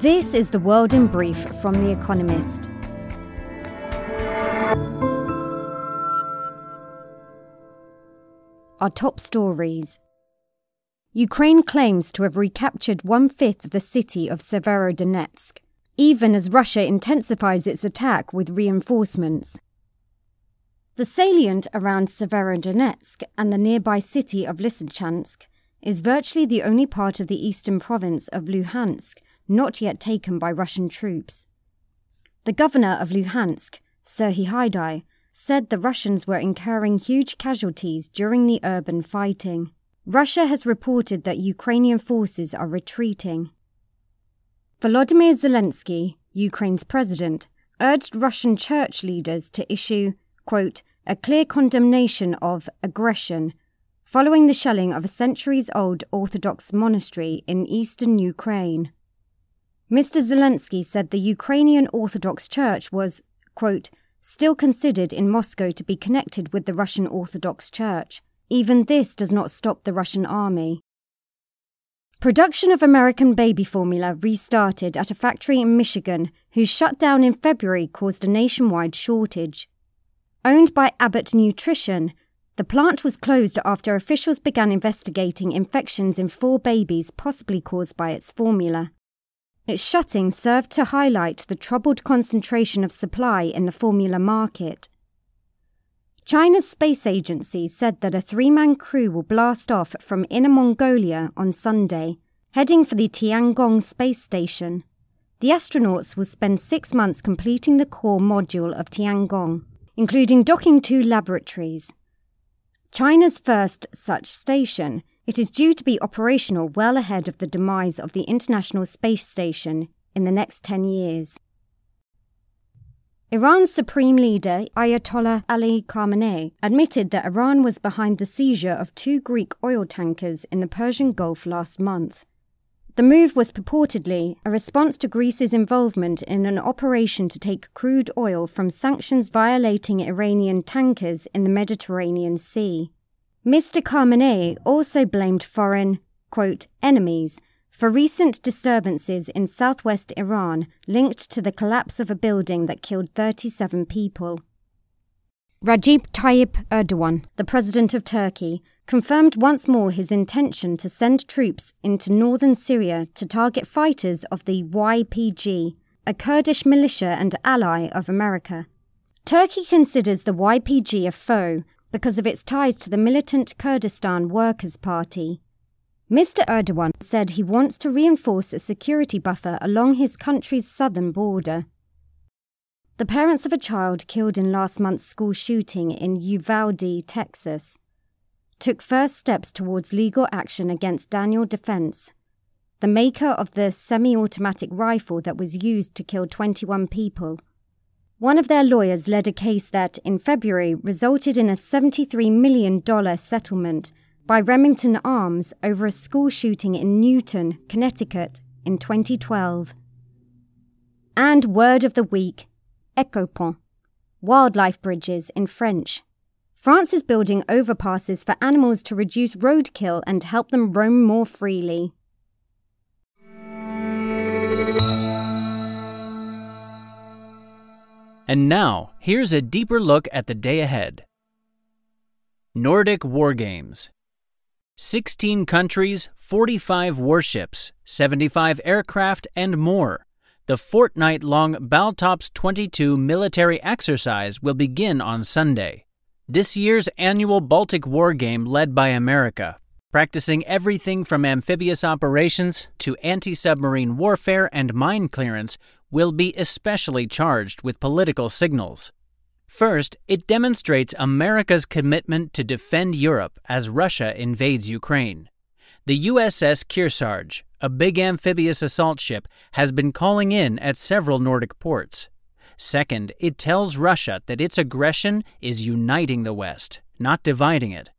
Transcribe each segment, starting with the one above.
This is the world in brief from The Economist. Our top stories. Ukraine claims to have recaptured one fifth of the city of Severodonetsk, even as Russia intensifies its attack with reinforcements. The salient around Severodonetsk and the nearby city of Lysychansk is virtually the only part of the eastern province of Luhansk not yet taken by Russian troops. The governor of Luhansk, Serhiy Haidai, said the Russians were incurring huge casualties during the urban fighting. Russia has reported that Ukrainian forces are retreating. Volodymyr Zelensky, Ukraine's president, urged Russian church leaders to issue, quote, a clear condemnation of aggression following the shelling of a centuries old Orthodox monastery in eastern Ukraine. Mr. Zelensky said the Ukrainian Orthodox Church was, quote, still considered in Moscow to be connected with the Russian Orthodox Church. Even this does not stop the Russian army. Production of American baby formula restarted at a factory in Michigan whose shutdown in February caused a nationwide shortage. Owned by Abbott Nutrition, the plant was closed after officials began investigating infections in four babies possibly caused by its formula. Its shutting served to highlight the troubled concentration of supply in the formula market. China's space agency said that a three man crew will blast off from Inner Mongolia on Sunday, heading for the Tiangong space station. The astronauts will spend six months completing the core module of Tiangong, including docking two laboratories. China's first such station, it is due to be operational well ahead of the demise of the International Space Station in the next 10 years. Iran's supreme leader, Ayatollah Ali Khamenei, admitted that Iran was behind the seizure of two Greek oil tankers in the Persian Gulf last month. The move was purportedly a response to Greece's involvement in an operation to take crude oil from sanctions violating Iranian tankers in the Mediterranean Sea. Mr. Khamenei also blamed foreign, quote, enemies for recent disturbances in southwest Iran linked to the collapse of a building that killed 37 people. Recep Tayyip Erdogan, the president of Turkey, confirmed once more his intention to send troops into northern Syria to target fighters of the YPG, a Kurdish militia and ally of America. Turkey considers the YPG a foe because of its ties to the militant Kurdistan Workers' Party, Mr. Erdogan said he wants to reinforce a security buffer along his country's southern border. The parents of a child killed in last month's school shooting in Uvalde, Texas, took first steps towards legal action against Daniel Defense, the maker of the semi automatic rifle that was used to kill 21 people. One of their lawyers led a case that, in February, resulted in a $73 million settlement by Remington Arms over a school shooting in Newtown, Connecticut in 2012. And word of the week Ecopont, wildlife bridges in French. France is building overpasses for animals to reduce roadkill and help them roam more freely. And now, here's a deeper look at the day ahead. Nordic War Games 16 countries, 45 warships, 75 aircraft, and more. The fortnight long Baltops 22 military exercise will begin on Sunday. This year's annual Baltic War Game, led by America, practicing everything from amphibious operations to anti submarine warfare and mine clearance, will be especially charged with political signals. First, it demonstrates America's commitment to defend Europe as Russia invades Ukraine. The USS Kearsarge, a big amphibious assault ship, has been calling in at several Nordic ports. Second, it tells Russia that its aggression is uniting the West, not dividing it.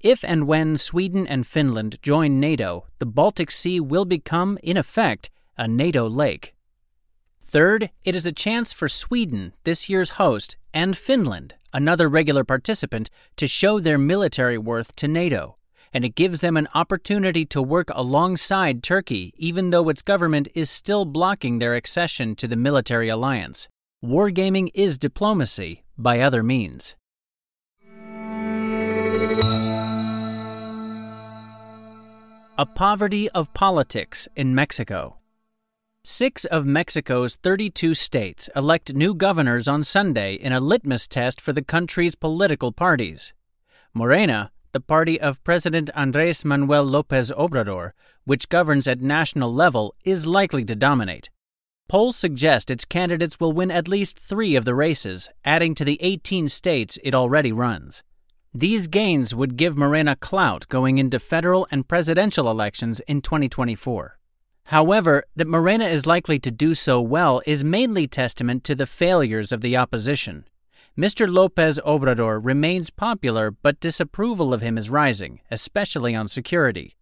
If and when Sweden and Finland join NATO, the Baltic Sea will become, in effect, a NATO lake. Third, it is a chance for Sweden, this year's host, and Finland, another regular participant, to show their military worth to NATO. and it gives them an opportunity to work alongside Turkey, even though its government is still blocking their accession to the military alliance. Wargaming is diplomacy by other means. A poverty of politics in Mexico. Six of Mexico's 32 states elect new governors on Sunday in a litmus test for the country's political parties. Morena, the party of President Andres Manuel Lopez Obrador, which governs at national level, is likely to dominate. Polls suggest its candidates will win at least three of the races, adding to the 18 states it already runs. These gains would give Morena clout going into federal and presidential elections in 2024. However, that Morena is likely to do so well is mainly testament to the failures of the opposition. Mr. Lopez Obrador remains popular, but disapproval of him is rising, especially on security.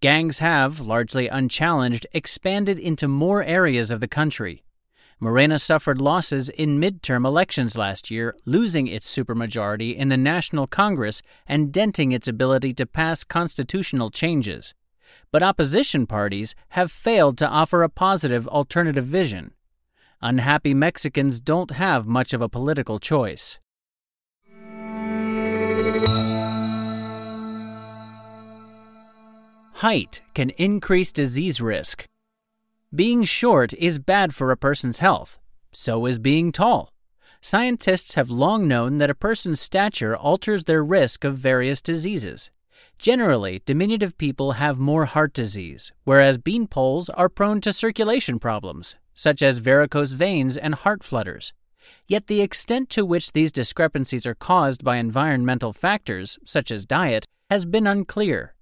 Gangs have, largely unchallenged, expanded into more areas of the country. Morena suffered losses in midterm elections last year, losing its supermajority in the National Congress and denting its ability to pass constitutional changes. But opposition parties have failed to offer a positive alternative vision unhappy Mexicans don't have much of a political choice. Height can increase disease risk. Being short is bad for a person's health. So is being tall. Scientists have long known that a person's stature alters their risk of various diseases. Generally, diminutive people have more heart disease, whereas beanpoles are prone to circulation problems, such as varicose veins and heart flutters. Yet the extent to which these discrepancies are caused by environmental factors, such as diet, has been unclear.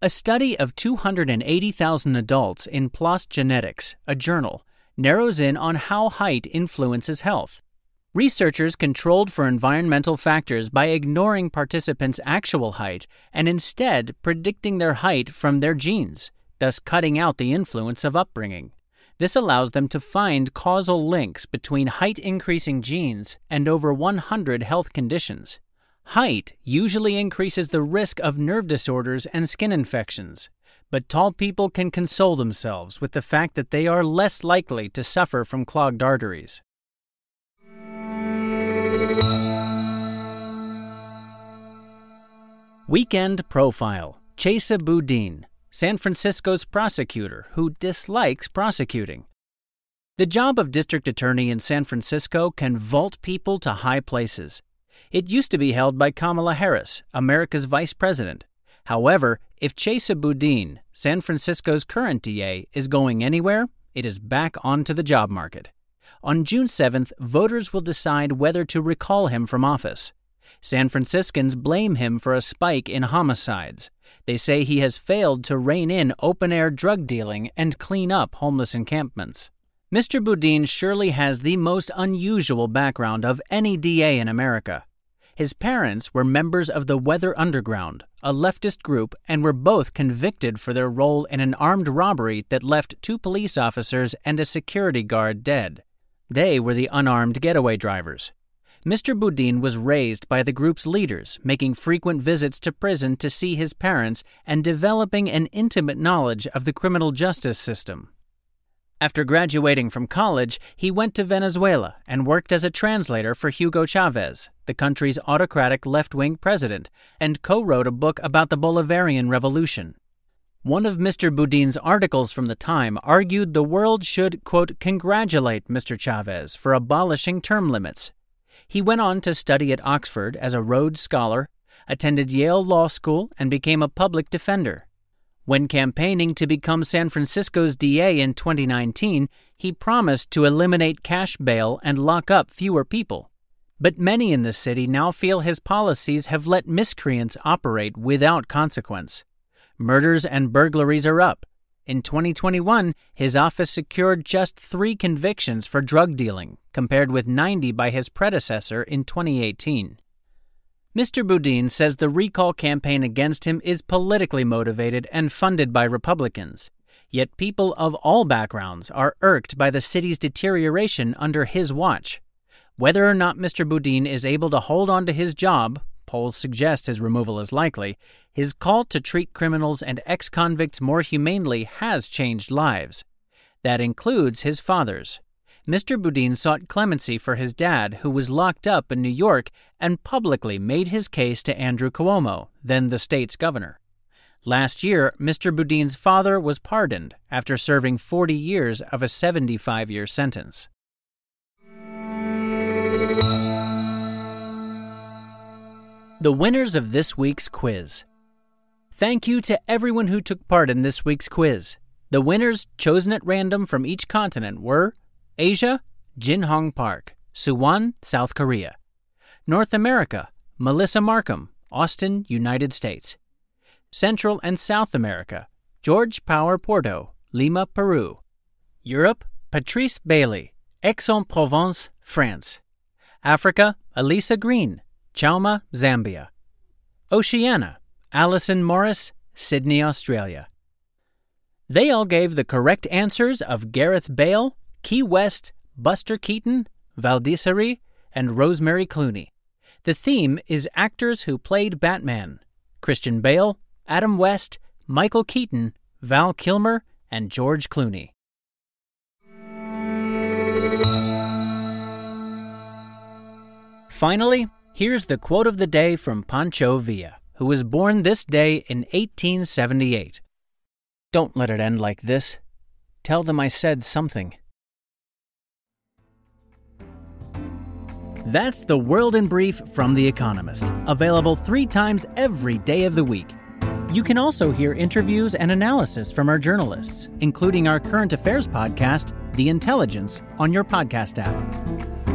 A study of 280,000 adults in PLOS Genetics, a journal, narrows in on how height influences health. Researchers controlled for environmental factors by ignoring participants' actual height and instead predicting their height from their genes, thus cutting out the influence of upbringing. This allows them to find causal links between height increasing genes and over 100 health conditions. Height usually increases the risk of nerve disorders and skin infections, but tall people can console themselves with the fact that they are less likely to suffer from clogged arteries. Weekend Profile Chesa Boudin San Francisco's prosecutor who dislikes prosecuting. The job of district attorney in San Francisco can vault people to high places. It used to be held by Kamala Harris, America's vice president. However, if Chesa Boudin, San Francisco's current DA, is going anywhere, it is back onto the job market. On June 7th, voters will decide whether to recall him from office. San Franciscans blame him for a spike in homicides. They say he has failed to rein in open air drug dealing and clean up homeless encampments. Mr. Boudin surely has the most unusual background of any DA in America. His parents were members of the Weather Underground, a leftist group, and were both convicted for their role in an armed robbery that left two police officers and a security guard dead. They were the unarmed getaway drivers. Mr. Boudin was raised by the group's leaders, making frequent visits to prison to see his parents and developing an intimate knowledge of the criminal justice system. After graduating from college, he went to Venezuela and worked as a translator for Hugo Chavez, the country's autocratic left wing president, and co wrote a book about the Bolivarian Revolution. One of Mr. Boudin's articles from the time argued the world should, quote, congratulate Mr. Chavez for abolishing term limits he went on to study at Oxford as a Rhodes Scholar, attended Yale Law School, and became a public defender. When campaigning to become San Francisco's DA in 2019, he promised to eliminate cash bail and lock up fewer people. But many in the city now feel his policies have let miscreants operate without consequence. Murders and burglaries are up. In 2021, his office secured just three convictions for drug dealing, compared with 90 by his predecessor in 2018. Mr. Boudin says the recall campaign against him is politically motivated and funded by Republicans. Yet people of all backgrounds are irked by the city's deterioration under his watch. Whether or not Mr. Boudin is able to hold on to his job, polls suggest his removal is likely, his call to treat criminals and ex convicts more humanely has changed lives. That includes his father's. Mr. Boudin sought clemency for his dad, who was locked up in New York, and publicly made his case to Andrew Cuomo, then the state's governor. Last year, Mr. Boudin's father was pardoned after serving 40 years of a 75 year sentence. The winners of this week's quiz. Thank you to everyone who took part in this week's quiz. The winners, chosen at random from each continent, were Asia, Jin Hong Park, Suwon, South Korea. North America, Melissa Markham, Austin, United States. Central and South America, George Power Porto, Lima, Peru. Europe, Patrice Bailey, Aix-en-Provence, France. Africa, Elisa Green, Choma, Zambia. Oceania, Alison Morris, Sydney, Australia. They all gave the correct answers of Gareth Bale, Key West, Buster Keaton, Val d'Isère, and Rosemary Clooney. The theme is actors who played Batman Christian Bale, Adam West, Michael Keaton, Val Kilmer, and George Clooney. Finally, here's the quote of the day from Pancho Villa, who was born this day in 1878. Don't let it end like this. Tell them I said something. That's the World in Brief from The Economist, available three times every day of the week. You can also hear interviews and analysis from our journalists, including our current affairs podcast, The Intelligence, on your podcast app.